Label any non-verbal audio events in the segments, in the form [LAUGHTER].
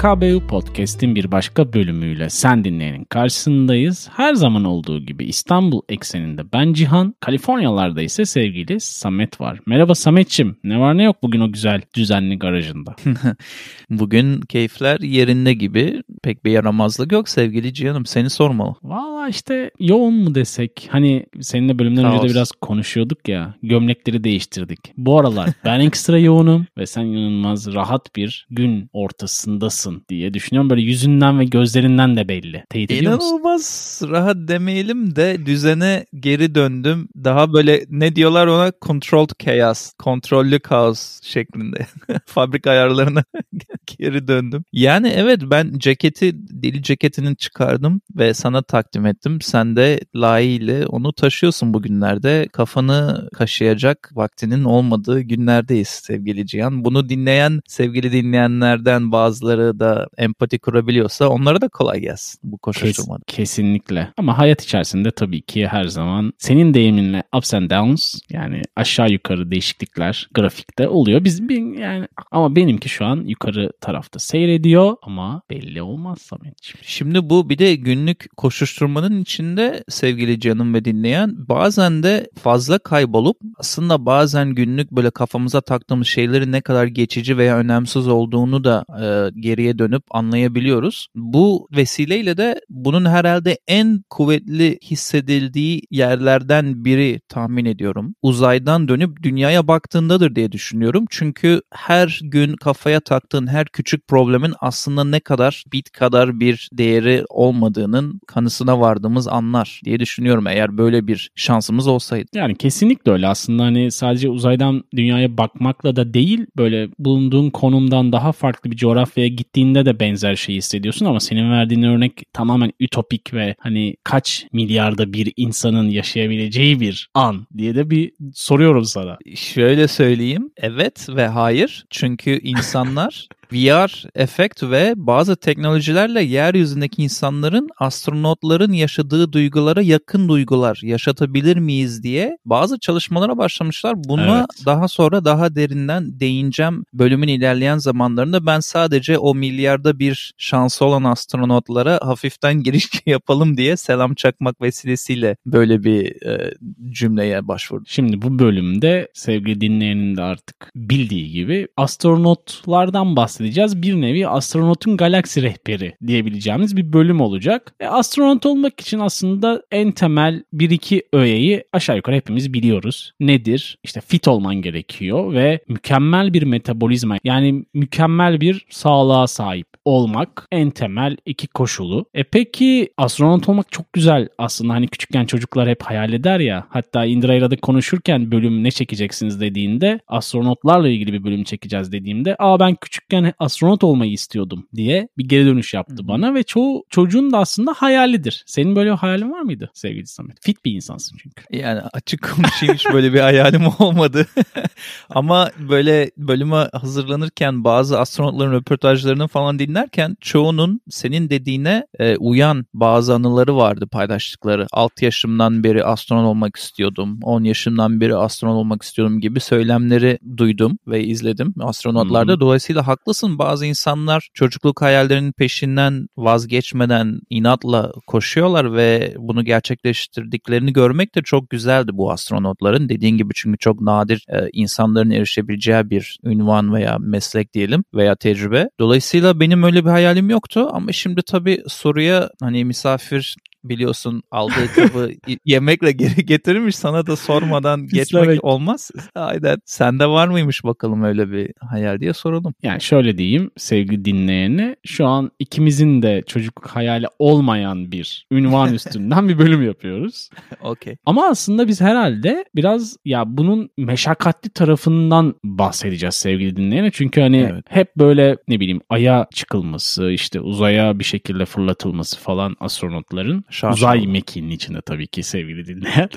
PKBU Podcast'in bir başka bölümüyle sen dinleyenin karşısındayız. Her zaman olduğu gibi İstanbul ekseninde ben Cihan, Kaliforniyalarda ise sevgili Samet var. Merhaba Sametçim, ne var ne yok bugün o güzel düzenli garajında? [LAUGHS] bugün keyifler yerinde gibi pek bir yaramazlık yok sevgili Cihan'ım seni sormalı. Valla işte yoğun mu desek hani seninle bölümden önce de biraz konuşuyorduk ya gömlekleri değiştirdik. Bu aralar ben ekstra yoğunum ve sen inanılmaz rahat bir gün ortasındasın diye düşünüyorum. Böyle yüzünden ve gözlerinden de belli. Teyit ediyor musun? İnanılmaz rahat demeyelim de düzene geri döndüm. Daha böyle ne diyorlar ona controlled chaos, kontrollü kaos şeklinde. [LAUGHS] Fabrika ayarlarına [LAUGHS] geri döndüm. Yani evet ben ceketi, deli ceketini çıkardım ve sana takdim ettim. Sen de layığıyla onu taşıyorsun bugünlerde. Kafanı kaşıyacak vaktinin olmadığı günlerdeyiz sevgili Cihan. Bunu dinleyen sevgili dinleyenlerden bazıları da empati kurabiliyorsa onlara da kolay gelsin bu koşuşturmada. Kes, kesinlikle. Ama hayat içerisinde tabii ki her zaman senin deyiminle ups and downs yani aşağı yukarı değişiklikler grafikte oluyor. Biz yani ama benimki şu an yukarı tarafta seyrediyor ama belli olmaz Sametciğim. Şimdi bu bir de günlük koşuşturmanın içinde sevgili canım ve dinleyen bazen de fazla kaybolup aslında bazen günlük böyle kafamıza taktığımız şeyleri ne kadar geçici veya önemsiz olduğunu da e, geriye dönüp anlayabiliyoruz. Bu vesileyle de bunun herhalde en kuvvetli hissedildiği yerlerden biri tahmin ediyorum. Uzaydan dönüp dünyaya baktığındadır diye düşünüyorum. Çünkü her gün kafaya taktığın her küçük problemin aslında ne kadar bit kadar bir değeri olmadığının kanısına vardığımız anlar diye düşünüyorum eğer böyle bir şansımız olsaydı. Yani kesinlikle öyle aslında hani sadece uzaydan dünyaya bakmakla da değil böyle bulunduğun konumdan daha farklı bir coğrafyaya gittiğinde de benzer şeyi hissediyorsun ama senin verdiğin örnek tamamen ütopik ve hani kaç milyarda bir insanın yaşayabileceği bir an diye de bir soruyorum sana. Şöyle söyleyeyim evet ve hayır çünkü insanlar [LAUGHS] VR efekt ve bazı teknolojilerle yeryüzündeki insanların astronotların yaşadığı duygulara yakın duygular yaşatabilir miyiz diye bazı çalışmalara başlamışlar. Buna evet. daha sonra daha derinden değineceğim bölümün ilerleyen zamanlarında. Ben sadece o milyarda bir şansı olan astronotlara hafiften [LAUGHS] giriş yapalım diye selam çakmak vesilesiyle böyle bir e, cümleye başvurdum. Şimdi bu bölümde sevgili dinleyenin de artık bildiği gibi astronotlardan bahsediyoruz bahsedeceğiz. Bir nevi astronotun galaksi rehberi diyebileceğimiz bir bölüm olacak. E, astronot olmak için aslında en temel bir iki öğeyi aşağı yukarı hepimiz biliyoruz. Nedir? İşte fit olman gerekiyor ve mükemmel bir metabolizma yani mükemmel bir sağlığa sahip olmak en temel iki koşulu. E peki astronot olmak çok güzel aslında hani küçükken çocuklar hep hayal eder ya hatta Indira konuşurken bölüm ne çekeceksiniz dediğinde astronotlarla ilgili bir bölüm çekeceğiz dediğimde aa ben küçükken astronot olmayı istiyordum diye bir geri dönüş yaptı bana ve çoğu çocuğun da aslında hayalidir. Senin böyle hayalin var mıydı sevgili Samet? Fit bir insansın çünkü. Yani açık konuşayım hiç böyle bir hayalim [LAUGHS] olmadı. [LAUGHS] Ama böyle bölüme hazırlanırken bazı astronotların röportajlarını falan dinlerken çoğunun senin dediğine e, uyan bazı anıları vardı paylaştıkları. 6 yaşımdan beri astronot olmak istiyordum. 10 yaşımdan beri astronot olmak istiyordum gibi söylemleri duydum ve izledim astronotlarda. Hı-hı. Dolayısıyla haklısın haklısın bazı insanlar çocukluk hayallerinin peşinden vazgeçmeden inatla koşuyorlar ve bunu gerçekleştirdiklerini görmek de çok güzeldi bu astronotların. Dediğin gibi çünkü çok nadir e, insanların erişebileceği bir ünvan veya meslek diyelim veya tecrübe. Dolayısıyla benim öyle bir hayalim yoktu ama şimdi tabii soruya hani misafir biliyorsun aldığı [LAUGHS] kabı yemekle geri getirmiş sana da sormadan geçmek olmaz. Aynen sende var mıymış bakalım öyle bir hayal diye soralım. Yani şöyle diyeyim sevgili dinleyeni şu an ikimizin de çocuk hayali olmayan bir ünvan [LAUGHS] üstünden bir bölüm yapıyoruz. Okey. Ama aslında biz herhalde biraz ya bunun meşakkatli tarafından bahsedeceğiz sevgili dinleyene. Çünkü hani evet. hep böyle ne bileyim aya çıkılması işte uzaya bir şekilde fırlatılması falan astronotların Şaşalı. Uzay mekiğinin içinde tabii ki sevgili dinleyen.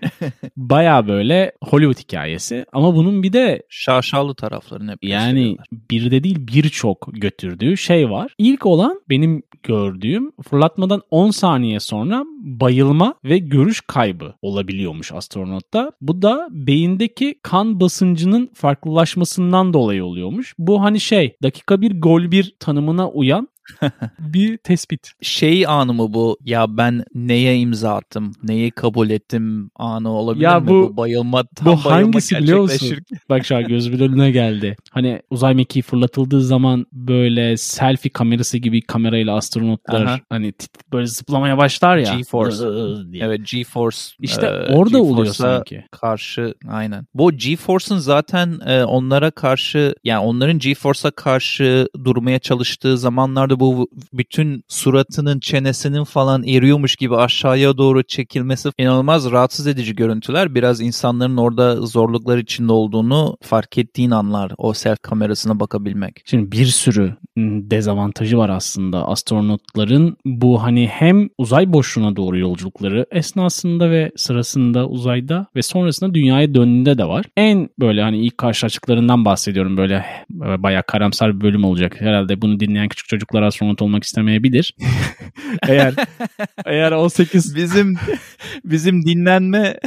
[LAUGHS] Baya böyle Hollywood hikayesi ama bunun bir de Şaşalı taraflarını hep yani bir de değil birçok götürdüğü şey var. İlk olan benim gördüğüm fırlatmadan 10 saniye sonra bayılma ve görüş kaybı olabiliyormuş astronotta. Bu da beyindeki kan basıncının farklılaşmasından dolayı oluyormuş. Bu hani şey dakika bir gol bir tanımına uyan bir tespit. şey anı mı bu? Ya ben neye imza attım? Neyi kabul ettim anı olabilir Ya mi? bu- Bu bayılma tam bu bayılma hangisi biliyor musun? Bak şu an gözümün önüne geldi. Hani uzay mekiği fırlatıldığı zaman böyle selfie kamerası gibi kamerayla astronotlar Aha. hani tit- böyle zıplamaya başlar ya. G-Force. Evet GeForce. İşte e, orada oluyor sanki. karşı aynen. Bu GeForce'un zaten e, onlara karşı yani onların GeForce'a karşı durmaya çalıştığı zamanlarda bu bütün suratının çenesinin falan eriyormuş gibi aşağıya doğru çekilmesi inanılmaz rahatsız edici görüntüler. Biraz insanların orada zorluklar içinde olduğunu fark ettiğin anlar o self kamerasına bakabilmek. Şimdi bir sürü dezavantajı var aslında astronotların bu hani hem uzay boşluğuna doğru yolculukları esnasında ve sırasında uzayda ve sonrasında dünyaya döndüğünde de var. En böyle hani ilk karşılaştıklarından bahsediyorum böyle e, bayağı karamsar bir bölüm olacak. Herhalde bunu dinleyen küçük çocuklar astronot olmak istemeyebilir. [LAUGHS] eğer eğer 18 [LAUGHS] Bizim bizim dinlenme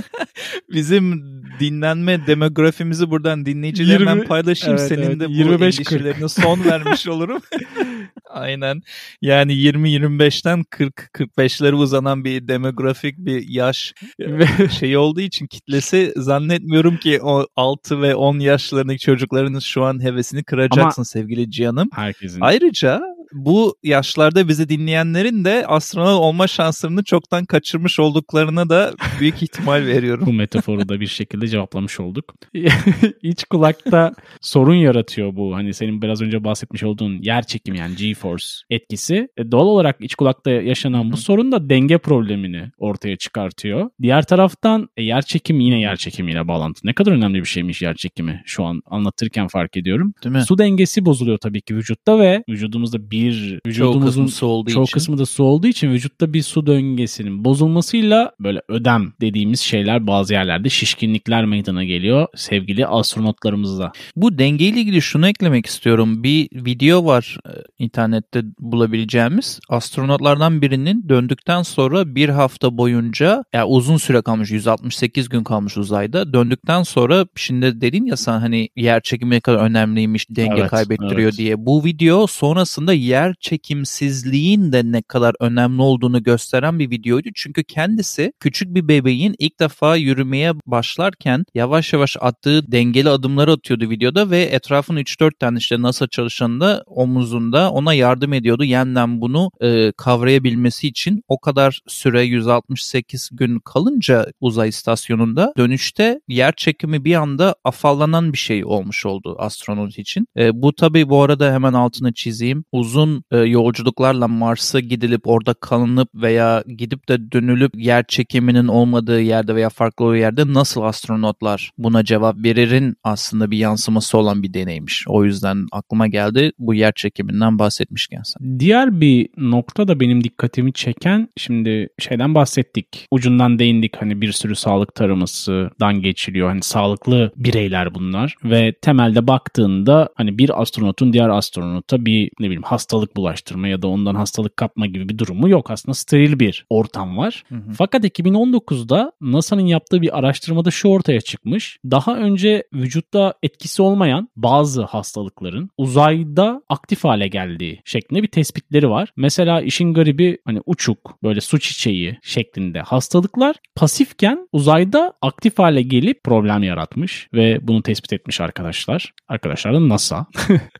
[LAUGHS] bizim dinlenme demografimizi buradan dinleyicilerle 20 paylaşayım. evet, Senin evet, de bu 25-40. endişelerine son vermiş olurum. [LAUGHS] Aynen. Yani 20-25'ten 40-45'lere uzanan bir demografik bir yaş ve [LAUGHS] şeyi olduğu için kitlesi zannetmiyorum ki o 6 ve 10 yaşlarındaki çocuklarınız şu an hevesini kıracaksın sevgili Cihan'ım. herkesin Ayrıca bu yaşlarda bizi dinleyenlerin de astronot olma şanslarını çoktan kaçırmış olduklarına da büyük [LAUGHS] ihtimal veriyorum. Bu metaforu da bir şekilde cevaplamış olduk. [LAUGHS] İç kulakta sorun yaratıyor bu. Hani senin biraz önce bahsetmiş olduğun yer çekimi yani G-force etkisi. E, doğal olarak iç kulakta yaşanan bu sorun da denge problemini ortaya çıkartıyor. Diğer taraftan e, yer çekimi yine yer çekimiyle bağlantı. Ne kadar önemli bir şeymiş yer çekimi şu an anlatırken fark ediyorum. Değil mi? Su dengesi bozuluyor tabii ki vücutta ve vücudumuzda bir Çoğu vücudumuzun kısmı su olduğu Çoğu için. kısmı da su olduğu için vücutta bir su döngüsünün bozulmasıyla böyle ödem dediğimiz şeyler bazı yerlerde şişkinlikler meydana geliyor sevgili astronotlarımızda. Bu dengeyle ilgili şunu eklemek istiyorum. Bir video var e, internette bulabileceğimiz. Astronotlardan birinin döndükten sonra bir hafta boyunca ya uzun süre kalmış 168 gün kalmış uzayda. Döndükten sonra şimdi dedin ya sen hani yer çekimi kadar önemliymiş denge Evet, kaybettiriyor evet. diye. Bu video sonrasında yer çekimsizliğin de ne kadar önemli olduğunu gösteren bir videoydu. Çünkü kendisi küçük bir bebeğin ilk defa yürümeye başlarken yavaş yavaş attığı dengeli adımları atıyordu videoda ve etrafında 3-4 tane işte NASA çalışanı da omuzunda ona yardım ediyordu. Yeniden bunu e, kavrayabilmesi için o kadar süre 168 gün kalınca uzay istasyonunda dönüşte yer çekimi bir anda afallanan bir şey olmuş oldu astronot için. E, bu tabii bu arada hemen altını çizeyim. Uzun e, yolculuklarla Mars'a gidilip orada kalınıp veya gidip de dönülüp yer çekiminin olmadığı yerde veya farklı olduğu yerde nasıl astronotlar buna cevap veririn aslında bir yansıması olan bir deneymiş. O yüzden aklıma geldi bu yer çekiminden bahsetmişken sen. Diğer bir nokta da benim dikkatimi çeken şimdi şeyden bahsettik. Ucundan değindik hani bir sürü sağlık taramasından geçiliyor. Hani sağlıklı bireyler bunlar ve temelde baktığında hani bir astronotun diğer astronota bir ne bileyim hastalık bulaştırma ya da ondan hastalık kapma gibi bir durumu yok. Aslında steril bir ortam var. Hı hı. Fakat 2019'da NASA'nın yaptığı bir araştırmada şu ortaya çıkmış. Daha önce vücutta etkisi olmayan bazı hastalıkların uzayda aktif hale geldiği şeklinde bir tespitleri var. Mesela işin garibi hani uçuk böyle su çiçeği şeklinde hastalıklar pasifken uzayda aktif hale gelip problem yaratmış ve bunu tespit etmiş arkadaşlar. Arkadaşlar da NASA.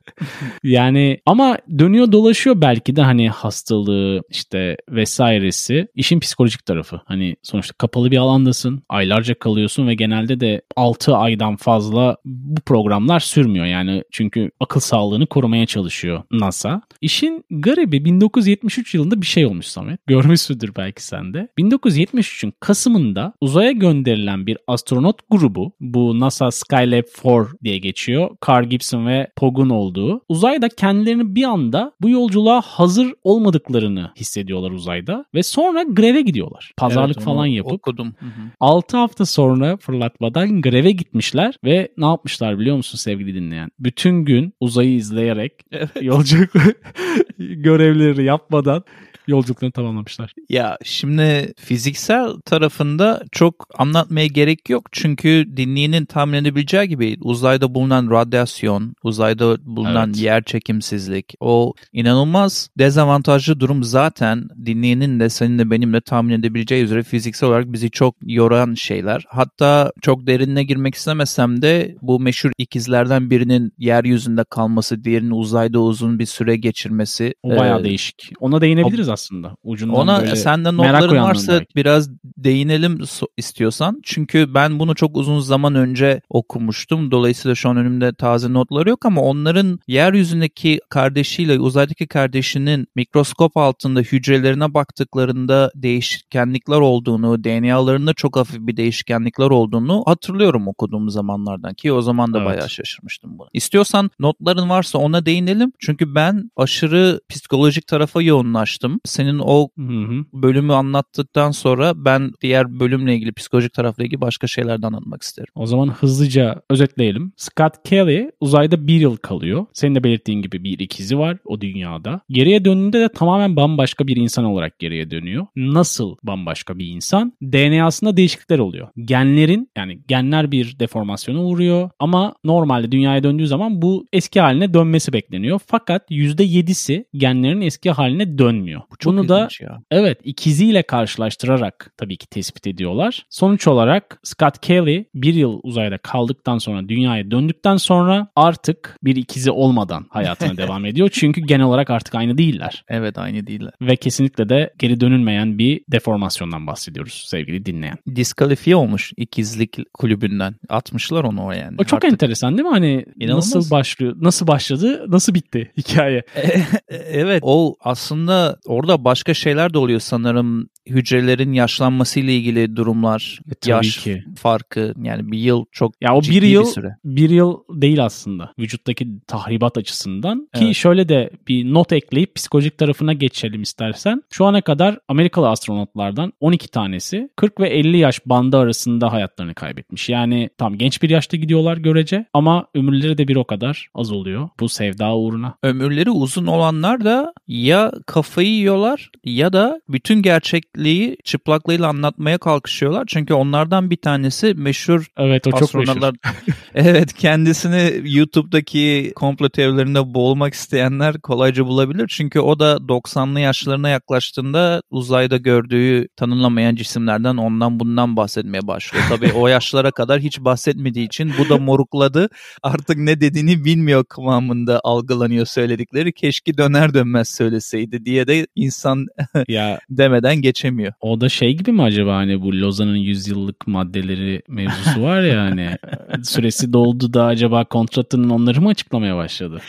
[LAUGHS] yani ama dönüyor dolaşıyor belki de hani hastalığı işte vesairesi işin psikolojik tarafı. Hani sonuçta kapalı bir alandasın, aylarca kalıyorsun ve genelde de 6 aydan fazla bu programlar sürmüyor. Yani çünkü akıl sağlığını korumaya çalışıyor NASA. İşin garibi 1973 yılında bir şey olmuş Samet. Görmüşsündür belki sen de. 1973'ün Kasım'ında uzaya gönderilen bir astronot grubu bu NASA Skylab 4 diye geçiyor. Carl Gibson ve Pogun olduğu. Uzayda kendilerini bir anda bu yolculuğa hazır olmadıklarını hissediyorlar uzayda ve sonra greve gidiyorlar. Pazarlık Evet, falan yapıp Okudum. Hı hı. 6 hafta sonra fırlatmadan greve gitmişler ve ne yapmışlar biliyor musun sevgili dinleyen? Bütün gün uzayı izleyerek Evet. yolculuk [LAUGHS] görevleri yapmadan yolculuklarını tamamlamışlar. Ya şimdi fiziksel tarafında çok anlatmaya gerek yok. Çünkü dinleyenin tahmin edebileceği gibi uzayda bulunan radyasyon, uzayda bulunan Evet. yer çekimsizlik, o inanılmaz dezavantajlı durum zaten dinleyenin de senin de benim de tahmin edebileceği üzere fiziksel olarak bizi çok yoran şeyler. Hatta çok derinine girmek istemesem de bu meşhur ikizlerden birinin yeryüzünde kalması, diğerinin uzayda uzun bir süre geçirmesi. O bayağı e, değişik. Ona değinebiliriz aslında. Ucundan Ona böyle senden merak notların varsa belki. biraz değinelim istiyorsan. Çünkü ben bunu çok uzun zaman önce okumuştum. Dolayısıyla şu an önümde taze notları yok ama onların yeryüzündeki kardeşiyle uzaydaki kardeşinin mikroskop altında hücrelerine baktıklarında değişkenlikler olduğunu, DNA'larında çok hafif bir değişkenlikler olduğunu hatırlıyorum okuduğum zamanlardan ki o zaman da Evet. bayağı şaşırmıştım buna. İstiyorsan notların varsa ona değinelim. Çünkü ben aşırı psikolojik tarafa yoğunlaştım. Senin o Hı hı. bölümü anlattıktan sonra ben diğer bölümle ilgili psikolojik tarafla ilgili başka şeylerden anlatmak isterim. O zaman hızlıca özetleyelim. Scott Kelly uzayda bir yıl kalıyor. Senin de belirttiğin gibi bir ikizi var o dünyada. Geriye döndüğünde de tamamen bambaşka bir insan olarak geriye dönüyor. Nasıl bambaşka bir insan? DNA'sında değişiklikler oluyor. Genlerin yani genler bir deformasyona uğruyor ama normalde dünyaya döndüğü zaman bu eski haline dönmesi bekleniyor. Fakat %7'si genlerin eski haline dönmüyor. Bu çok Bunu da ya. Evet ikiziyle karşılaştırarak tabii ki tespit ediyorlar. Sonuç olarak Scott Kelly bir yıl uzayda kaldıktan sonra dünyaya döndükten sonra artık bir ikizi olmadan hayatına [LAUGHS] devam ediyor. Çünkü genel olarak artık aynı değiller. Evet aynı değiller. Ve kesinlikle de geri dönülmeyen bir deformasyondan bahsediyoruz sevgili dinleyen. Diskalifiye olmuş ikizlik kulübünden. Atmışlar onu o yani. O çok Artık- enteresan değil mi? Hani İnanılmaz. nasıl başlıyor, nasıl başladı, nasıl bitti hikaye? [LAUGHS] evet o aslında orada başka şeyler de oluyor sanırım. Hücrelerin yaşlanmasıyla ilgili durumlar, E, tabii yaş ki. farkı yani bir yıl çok Ya o bir yıl süre. bir yıl değil aslında vücuttaki tahribat açısından ki Evet. şöyle de bir not ekleyip psikolojik tarafına geçelim istersen. Şu ana kadar Amerikalı astronotlardan 12 tanesi 40 ve 50 yaş bandı arasında hayatlarını kaybetmiş. Yani tam genç bir yaşta gidiyorlar görece ama ömürleri de bir o kadar az oluyor bu sevda uğruna. Ömürleri uzun olanlar da ya kafayı yiyorlar ya da bütün gerçekliği çıplaklığıyla anlatmaya kalkışıyorlar. Çünkü onlardan bir tanesi meşhur Evet o çok meşhur. [LAUGHS] evet kendisini YouTube'daki komplo teorilerinde boğulmak isteyenler kolayca bulabilir. Çünkü o da 90'lı yaşlarına yaklaştığında uzayda gördüğü tanınamayan cisimlerden ondan bundan bahsetmeye başlıyor. Tabii o yaşlara kadar hiç bahsetmediği için bu da morukladı. Artık ne dediğini bilmiyor kıvamında algılanıyor söyledikleri. Keşke döner dönmez söyleseydi diye de insan [LAUGHS] ya demeden geçemiyor. o da şey gibi mi acaba hani bu Lozan'ın 100 yıllık maddeleri mevzusu var ya hani [LAUGHS] süresi doldu da acaba kontratının onları mı açıklamaya başladı?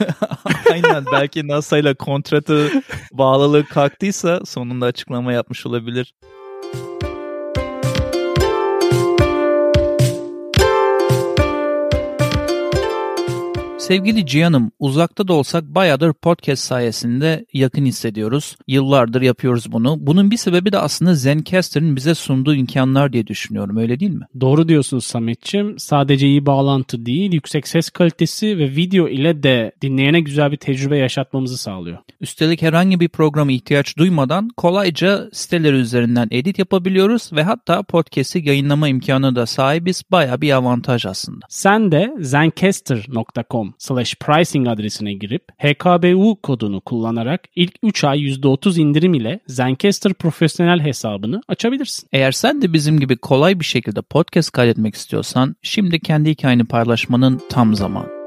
[LAUGHS] Aynen belki NASA ile kontratı bağlılığı kalktıysa sonunda açıklama yapmış olabilir. Sevgili Cihan'ım uzakta da olsak bayağıdır podcast sayesinde yakın hissediyoruz. Yıllardır yapıyoruz bunu. Bunun bir sebebi de aslında Zencaster'ın bize sunduğu imkanlar diye düşünüyorum öyle değil mi? Doğru diyorsunuz Sametçim. Sadece iyi bağlantı değil, yüksek ses kalitesi ve video ile de dinleyene güzel bir tecrübe yaşatmamızı sağlıyor. Üstelik herhangi bir programa ihtiyaç duymadan kolayca siteleri üzerinden edit yapabiliyoruz ve hatta podcast'i yayınlama imkanı da sahibiz. Baya bir avantaj aslında. Sen de zencaster.com slash pricing adresine girip HKBU kodunu kullanarak ilk 3 ay %30 indirim ile Zencaster profesyonel hesabını açabilirsin. Eğer sen de bizim gibi kolay bir şekilde podcast kaydetmek istiyorsan şimdi kendi hikayeni paylaşmanın tam zamanı.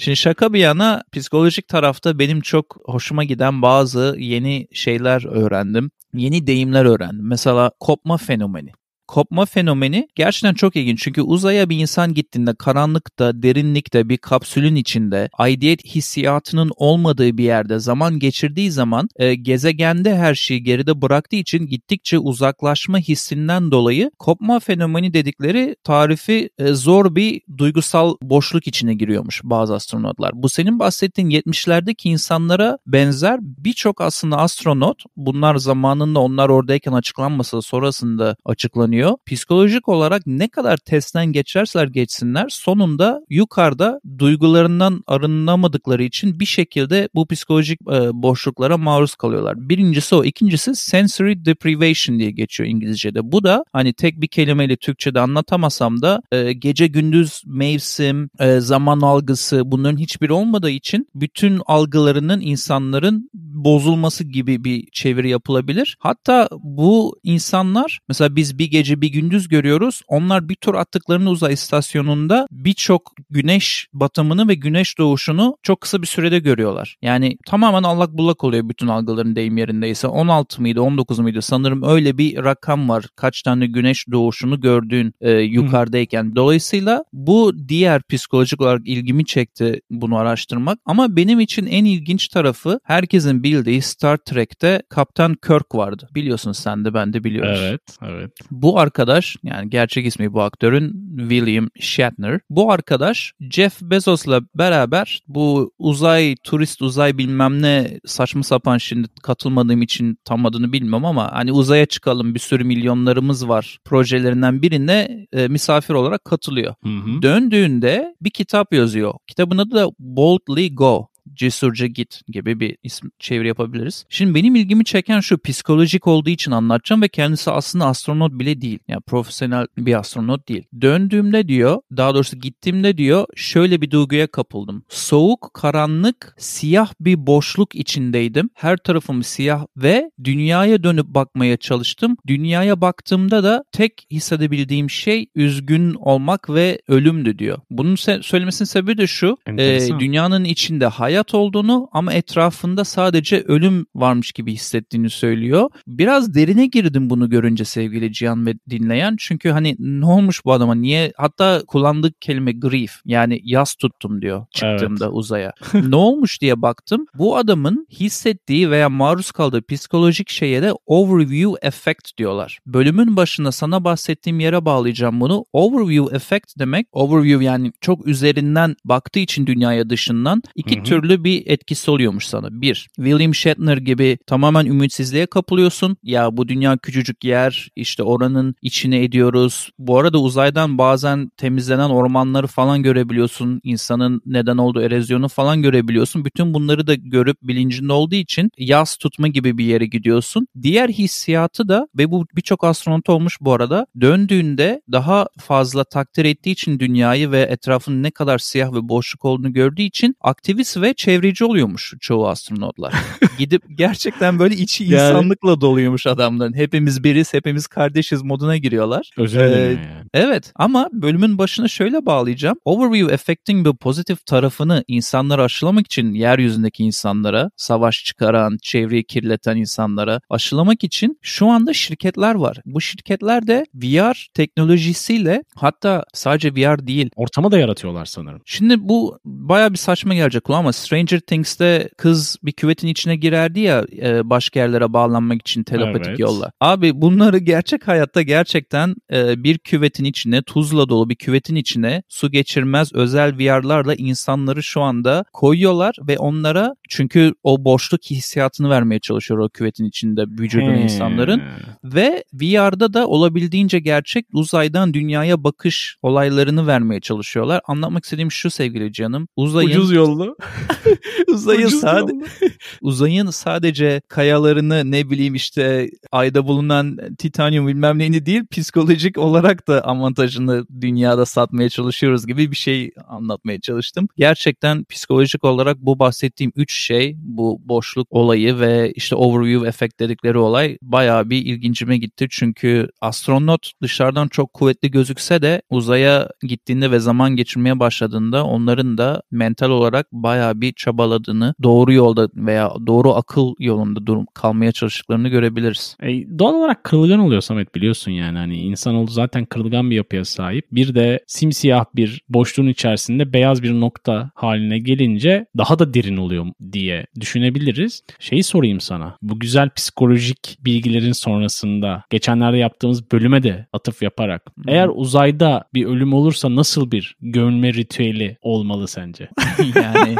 Şimdi şaka bir yana psikolojik tarafta benim çok hoşuma giden bazı yeni şeyler öğrendim. Yeni deyimler öğrendim. Mesela kopma fenomeni. Kopma fenomeni gerçekten çok ilginç. Çünkü uzaya bir insan gittiğinde karanlıkta, derinlikte bir kapsülün içinde aidiyet hissiyatının olmadığı bir yerde zaman geçirdiği zaman e, gezegende her şeyi geride bıraktığı için gittikçe uzaklaşma hissinden dolayı kopma fenomeni dedikleri tarifi e, zor bir duygusal boşluk içine giriyormuş bazı astronotlar. Bu senin bahsettiğin 70'lerdeki insanlara benzer birçok aslında astronot bunlar zamanında onlar oradayken açıklanmasa sonrasında açıklanıyor. Psikolojik olarak ne kadar testten geçerseler geçsinler sonunda yukarıda duygularından arınamadıkları için bir şekilde bu psikolojik e, boşluklara maruz kalıyorlar. Birincisi o. ikincisi sensory deprivation diye geçiyor İngilizce'de. Bu da hani tek bir kelimeyle Türkçe'de anlatamasam da e, gece gündüz mevsim, e, zaman algısı bunların hiçbiri olmadığı için bütün algılarının insanların bozulması gibi bir çeviri yapılabilir. Hatta bu insanlar mesela biz bir gece bir gündüz görüyoruz. Onlar bir tur attıklarını uzay istasyonunda birçok güneş batımını ve güneş doğuşunu çok kısa bir sürede görüyorlar. Yani tamamen allak bullak oluyor bütün algıların deyim yerindeyse. 16 mıydı 19 muydu sanırım öyle bir rakam var. Kaç tane güneş doğuşunu gördüğün e, yukarıdayken. Dolayısıyla bu diğer psikolojik olarak ilgimi çekti bunu araştırmak. Ama benim için en ilginç tarafı herkesin bildiği Star Trek'te Kaptan Kirk vardı. Biliyorsun sen de ben de biliyoruz. Evet, evet. Bu arkadaş yani gerçek ismi bu aktörün William Shatner. Bu arkadaş Jeff Bezos'la beraber bu uzay, turist uzay bilmem ne saçma sapan şimdi katılmadığım için tam adını bilmiyorum ama hani uzaya çıkalım bir sürü milyonlarımız var projelerinden birine e, misafir olarak katılıyor. Hı hı. Döndüğünde bir kitap yazıyor. Kitabın adı da Boldly Go cesurca git gibi bir isim çeviri yapabiliriz. Şimdi benim ilgimi çeken şu psikolojik olduğu için anlatacağım ve kendisi aslında astronot bile değil. Yani profesyonel bir astronot değil. Döndüğümde diyor, daha doğrusu gittiğimde diyor şöyle bir duyguya kapıldım. Soğuk, karanlık, siyah bir boşluk içindeydim. Her tarafım siyah ve dünyaya dönüp bakmaya çalıştım. Dünyaya baktığımda da tek hissedebildiğim şey üzgün olmak ve ölümdü diyor. Bunun se- söylemesinin sebebi de şu. E, dünyanın içinde hayat olduğunu ama etrafında sadece ölüm varmış gibi hissettiğini söylüyor. Biraz derine girdim bunu görünce sevgili Cihan ve dinleyen. Çünkü hani ne olmuş bu adama niye hatta kullandığı kelime grief yani yas tuttum diyor çıktığımda uzaya. [LAUGHS] ne olmuş diye baktım. Bu adamın hissettiği veya maruz kaldığı psikolojik şeye de overview effect diyorlar. Bölümün başında sana bahsettiğim yere bağlayacağım bunu. Overview effect demek overview yani çok üzerinden baktığı için dünyaya dışından iki Hı hı. Türlü bir etkisi oluyormuş sana. Bir, William Shatner gibi tamamen ümitsizliğe kapılıyorsun. Ya bu dünya küçücük yer, işte oranın içine ediyoruz. Bu arada uzaydan bazen temizlenen ormanları falan görebiliyorsun. İnsanın neden olduğu erozyonu falan görebiliyorsun. Bütün bunları da görüp bilincinde olduğu için yas tutma gibi bir yere gidiyorsun. Diğer hissiyatı da ve bu birçok astronot olmuş bu arada döndüğünde daha fazla takdir ettiği için dünyayı ve etrafının ne kadar siyah ve boşluk olduğunu gördüğü için aktivist ve çevreci oluyormuş çoğu astronotlar. [LAUGHS] Gidip gerçekten böyle içi Yani- insanlıkla doluymuş adamların. Hepimiz biriz, hepimiz kardeşiz moduna giriyorlar. Özel Ee, yani. Evet ama bölümün başına şöyle bağlayacağım. Overview Effect'in bu pozitif tarafını insanlara aşılamak için yeryüzündeki insanlara, savaş çıkaran, çevreyi kirleten insanlara aşılamak için şu anda şirketler var. Bu şirketler de VR teknolojisiyle hatta sadece VR değil Ortamı da yaratıyorlar sanırım. Şimdi bu baya bir saçma gelecek kulağa ama Stranger Things'te kız bir küvetin içine girerdi ya e, başka yerlere bağlanmak için telepatik Evet. yolla. Abi bunları gerçek hayatta gerçekten e, bir küvetin içine tuzla dolu bir küvetin içine su geçirmez özel VR'larla insanları şu anda koyuyorlar ve onlara çünkü o boşluk hissiyatını vermeye çalışıyor o küvetin içinde vücudun He. insanların. Ve VR'da da olabildiğince gerçek uzaydan dünyaya bakış olaylarını vermeye çalışıyorlar. Anlatmak istediğim şu sevgili canım. Uzayın Ucuz yollu. [LAUGHS] [LAUGHS] uzayın Ucuz sade, [LAUGHS] uzayın sadece kayalarını ne bileyim işte ayda bulunan titanyum bilmem neyini değil psikolojik olarak da avantajını dünyada satmaya çalışıyoruz gibi bir şey anlatmaya çalıştım. Gerçekten psikolojik olarak bu bahsettiğim üç şey bu boşluk olayı ve işte overview efekt dedikleri olay bayağı bir ilgincime gitti. Çünkü astronot dışarıdan çok kuvvetli gözükse de uzaya gittiğinde ve zaman geçirmeye başladığında onların da mental olarak bayağı bir çabaladığını, doğru yolda veya doğru akıl yolunda durum kalmaya çalıştıklarını görebiliriz. E, doğal olarak kırılgan oluyor Samet biliyorsun yani. Hani insanoğlu zaten kırılgan bir yapıya sahip. Bir de simsiyah bir boşluğun içerisinde beyaz bir nokta haline gelince daha da derin oluyor diye düşünebiliriz. Şeyi sorayım sana. Bu güzel psikolojik bilgilerin sonrasında geçenlerde yaptığımız bölüme de atıf yaparak eğer uzayda bir ölüm olursa nasıl bir gömme ritüeli olmalı sence? [LAUGHS] yani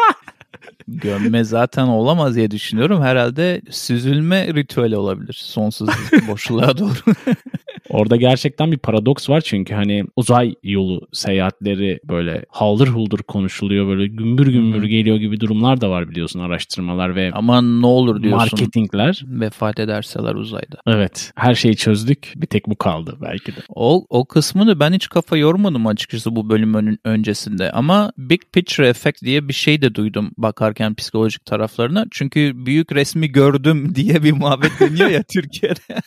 gömme zaten olamaz diye düşünüyorum. Herhalde süzülme ritüeli olabilir sonsuz boşluğa doğru. [LAUGHS] Orada gerçekten bir paradoks var çünkü hani uzay yolu seyahatleri böyle haldır huldur konuşuluyor böyle gümbür gümbür geliyor gibi durumlar da var biliyorsun araştırmalar ve ama ne olur diyorsun marketingler vefat ederseler uzayda. Evet her şeyi çözdük bir tek bu kaldı belki de. O, o kısmını ben hiç kafa yormadım açıkçası bu bölümün öncesinde ama Big Picture Effect diye bir şey de duydum bakarken psikolojik taraflarına. Çünkü büyük resmi gördüm [LAUGHS] diye bir muhabbet dönüyor ya Türkiye'de. [LAUGHS]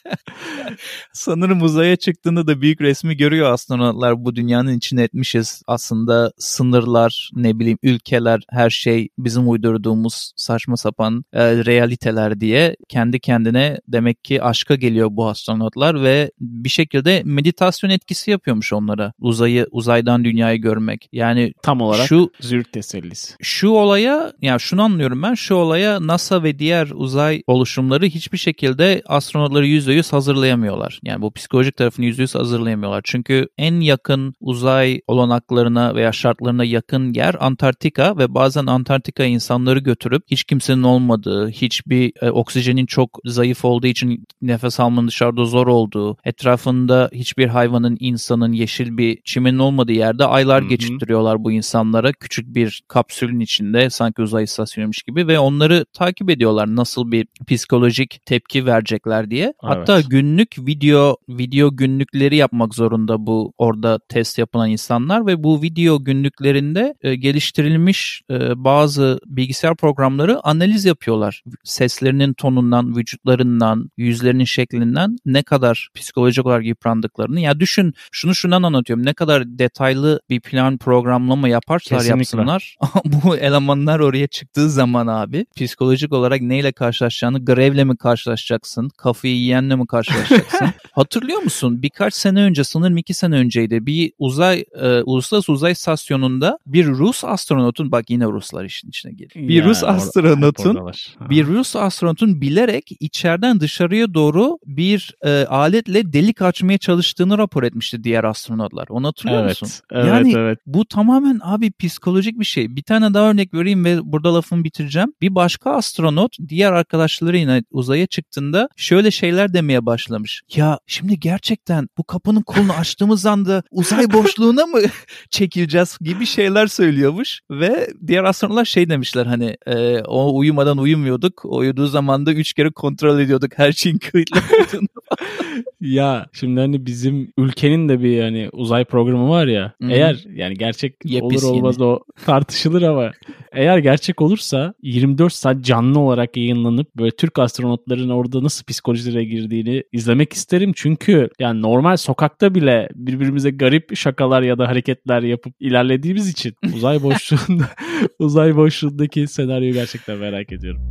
Sanırım uzaya çıktığında da büyük resmi görüyor astronotlar. Bu dünyanın içine etmişiz. Aslında sınırlar, ne bileyim ülkeler, her şey bizim uydurduğumuz saçma sapan e, realiteler diye kendi kendine demek ki aşka geliyor bu astronotlar ve bir şekilde meditasyon etkisi yapıyormuş onlara. Uzayı uzaydan dünyayı görmek. Yani tam olarak şu zürk tesellisi. Şu olaya yani şunu anlıyorum ben. Şu olaya NASA ve diğer uzay oluşumları hiçbir şekilde astronotları %100 hazırlayamıyorlar. Yani bu psikolojik psikolojik tarafını %100 hazırlayamıyorlar. Çünkü en yakın uzay olanaklarına veya şartlarına yakın yer Antarktika ve bazen Antarktika insanları götürüp hiç kimsenin olmadığı, hiçbir e, oksijenin çok zayıf olduğu için nefes almanın dışarıda zor olduğu, etrafında hiçbir hayvanın, insanın, yeşil bir çimenin olmadığı yerde aylar Hı-hı. geçirtiyorlar bu insanlara. Küçük bir kapsülün içinde sanki uzay istasyonuymuş gibi ve onları takip ediyorlar nasıl bir psikolojik tepki verecekler diye. Evet. Hatta günlük video video günlükleri yapmak zorunda bu orada test yapılan insanlar ve bu video günlüklerinde e, geliştirilmiş e, bazı bilgisayar programları analiz yapıyorlar. Seslerinin tonundan, vücutlarından, yüzlerinin şeklinden ne kadar psikolojik olarak yıprandıklarını. Ya düşün şunu şundan anlatıyorum. Ne kadar detaylı bir plan programlama yaparsalar Kesinlikle. yapsınlar. [LAUGHS] bu elemanlar oraya çıktığı zaman abi psikolojik olarak neyle karşılaşacağını grevle mi karşılaşacaksın? Kafayı yiyenle mi karşılaşacaksın? [LAUGHS] Hatırlıyor musun? Birkaç sene önce sanırım iki sene önceydi bir uzay e, uluslararası uzay stasyonunda bir Rus astronotun bak yine Ruslar işin içine geliyor. Bir ya, Rus astronotun bir Rus astronotun bilerek içeriden dışarıya doğru bir e, aletle delik açmaya çalıştığını rapor etmişti diğer astronotlar. Onu hatırlıyor evet, musun? Evet, yani evet. bu tamamen abi psikolojik bir şey. Bir tane daha örnek vereyim ve burada lafımı bitireceğim. Bir başka astronot diğer arkadaşlarıyla uzaya çıktığında şöyle şeyler demeye başlamış. Ya şimdi gerçekten bu kapının kolunu açtığımız anda uzay [LAUGHS] boşluğuna mı [LAUGHS] çekileceğiz gibi şeyler söylüyormuş ve diğer astronotlar şey demişler hani e, o uyumadan uyumuyorduk. Uyuduğu zaman da üç kere kontrol ediyorduk her şeyin kayıtlı olduğunu. [LAUGHS] ya şimdi hani bizim ülkenin de bir yani uzay programı var ya. Hmm. Eğer yani gerçek Yepis olur olmaz yeni. o tartışılır ama eğer gerçek olursa 24 saat canlı olarak yayınlanıp böyle Türk astronotların orada nasıl psikolojilere girdiğini izlemek isterim. Çünkü yani normal sokakta bile birbirimize garip şakalar ya da hareketler yapıp ilerlediğimiz için [LAUGHS] uzay boşluğunda uzay boşluğundaki senaryoyu gerçekten merak ediyorum.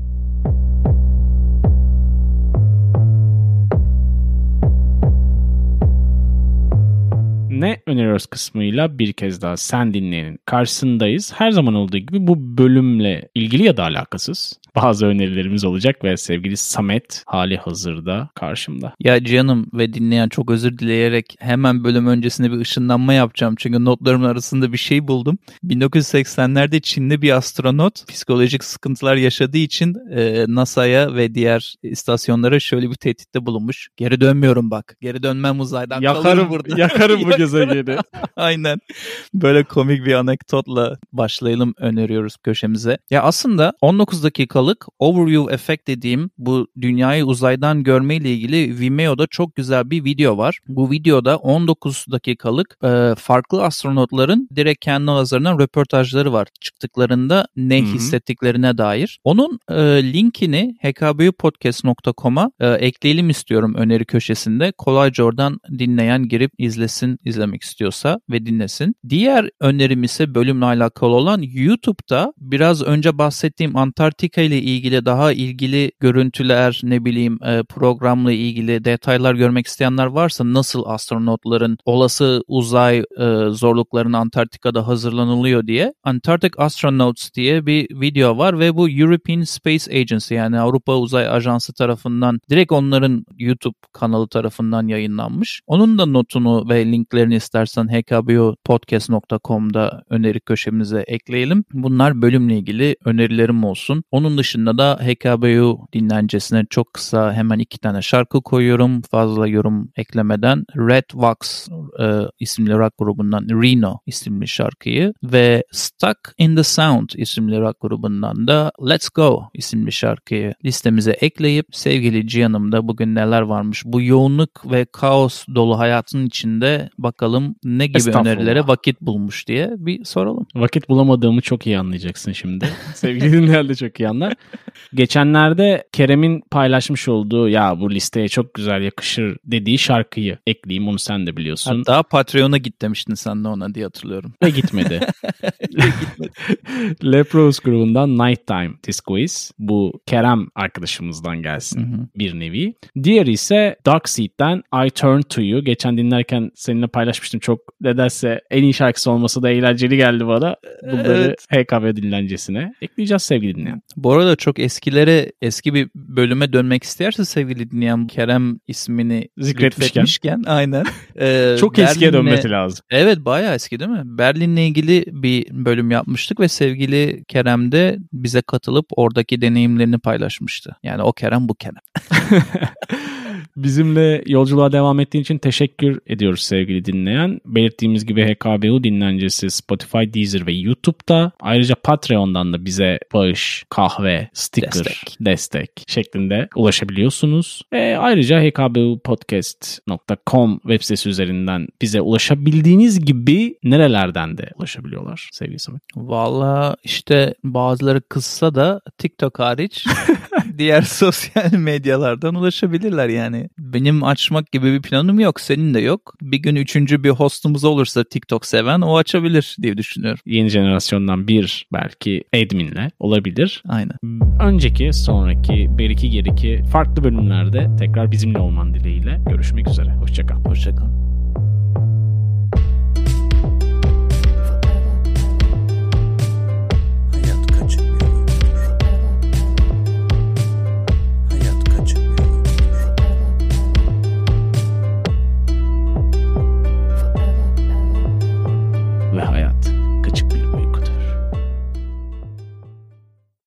ne öneriyoruz kısmıyla bir kez daha sen dinleyenin karşısındayız. Her zaman olduğu gibi bu bölümle ilgili ya da alakasız bazı önerilerimiz olacak ve sevgili Samet hali hazırda karşımda. Ya canım ve dinleyen çok özür dileyerek hemen bölüm öncesinde bir ışınlanma yapacağım. Çünkü notlarımın arasında bir şey buldum. 1980'lerde Çinli bir astronot psikolojik sıkıntılar yaşadığı için e, NASA'ya ve diğer istasyonlara şöyle bir tehditte bulunmuş. Geri dönmüyorum bak. Geri dönmem uzaydan yakarım, kalırım burada. Yakarım bu [LAUGHS] gezegeni. [LAUGHS] Aynen. Böyle komik bir anekdotla başlayalım öneriyoruz köşemize. Ya aslında 19 dakika dakikalık overview effect dediğim bu dünyayı uzaydan görme ile ilgili Vimeo'da çok güzel bir video var. Bu videoda 19 dakikalık e, farklı astronotların direkt kendi ağızlarından röportajları var. Çıktıklarında ne Hı-hı. hissettiklerine dair. Onun e, linkini hkbupodcast.com'a e, ekleyelim istiyorum öneri köşesinde. Kolayca oradan dinleyen girip izlesin izlemek istiyorsa ve dinlesin. Diğer önerim ise bölümle alakalı olan YouTube'da biraz önce bahsettiğim Antarktika ile ilgili daha ilgili görüntüler ne bileyim e, programla ilgili detaylar görmek isteyenler varsa nasıl astronotların olası uzay e, Antarktika'da hazırlanılıyor diye Antarctic Astronauts diye bir video var ve bu European Space Agency yani Avrupa Uzay Ajansı tarafından direkt onların YouTube kanalı tarafından yayınlanmış. Onun da notunu ve linklerini istersen hkbopodcast.com'da öneri köşemize ekleyelim. Bunlar bölümle ilgili önerilerim olsun. Onun dışında da HKBU dinlencesine çok kısa hemen iki tane şarkı koyuyorum. Fazla yorum eklemeden Red Wax e, isimli rock grubundan Reno isimli şarkıyı ve Stuck in the Sound isimli rock grubundan da Let's Go isimli şarkıyı listemize ekleyip sevgili Cihan'ımda bugün neler varmış bu yoğunluk ve kaos dolu hayatın içinde bakalım ne gibi önerilere vakit bulmuş diye bir soralım. Vakit bulamadığımı çok iyi anlayacaksın şimdi. [LAUGHS] Sevgili dinleyenler de çok iyi anlar. [LAUGHS] Geçenlerde Kerem'in paylaşmış olduğu ya bu listeye çok güzel yakışır dediği şarkıyı ekleyeyim onu sen de biliyorsun. Hatta Patreon'a git demiştin sen de ona diye hatırlıyorum. Ve gitmedi. [LAUGHS] Leprous grubundan Nighttime Disquiz. Bu Kerem arkadaşımızdan gelsin Hı hı. bir nevi. Diğeri ise Dark Seed'den I Turn To You. Geçen dinlerken seninle paylaşmıştım. Çok nedense en iyi şarkısı olması da eğlenceli geldi bana. Bunları HKV dinlencesine ekleyeceğiz sevgili dinleyen. Bu arada çok eskilere, eski bir bölüme dönmek isterse sevgili dinleyen Kerem ismini Zikretmişken. aynen. [LAUGHS] Ee, Çok eskiye Berlin'le- dönmesi lazım. Evet bayağı eski değil mi? Berlin'le ilgili bir bölüm yapmıştık ve sevgili Kerem de bize katılıp oradaki deneyimlerini paylaşmıştı. Yani o Kerem bu Kerem. [LAUGHS] Bizimle yolculuğa devam ettiğin için teşekkür ediyoruz sevgili dinleyen. Belirttiğimiz gibi HKBU dinlencesi Spotify, Deezer ve YouTube'da. Ayrıca Patreon'dan da bize bağış, kahve, sticker, destek, Destek. şeklinde ulaşabiliyorsunuz. E, ayrıca hkbupodcast.com web sitesi üzerinden bize ulaşabildiğiniz gibi nerelerden de ulaşabiliyorlar sevgili Samet? Valla işte bazıları kızsa da TikTok hariç [LAUGHS] diğer sosyal medyalardan ulaşabilirler yani. Benim açmak gibi bir planım yok. Senin de yok. Bir gün üçüncü bir hostumuz olursa TikTok seven o açabilir diye düşünüyorum. Yeni jenerasyondan bir belki adminle olabilir. Aynen. Önceki, sonraki, beriki geriki farklı bölümlerde tekrar bizimle olman dileğiyle görüşmek üzere. Hoşçakal. Hoşçakalın.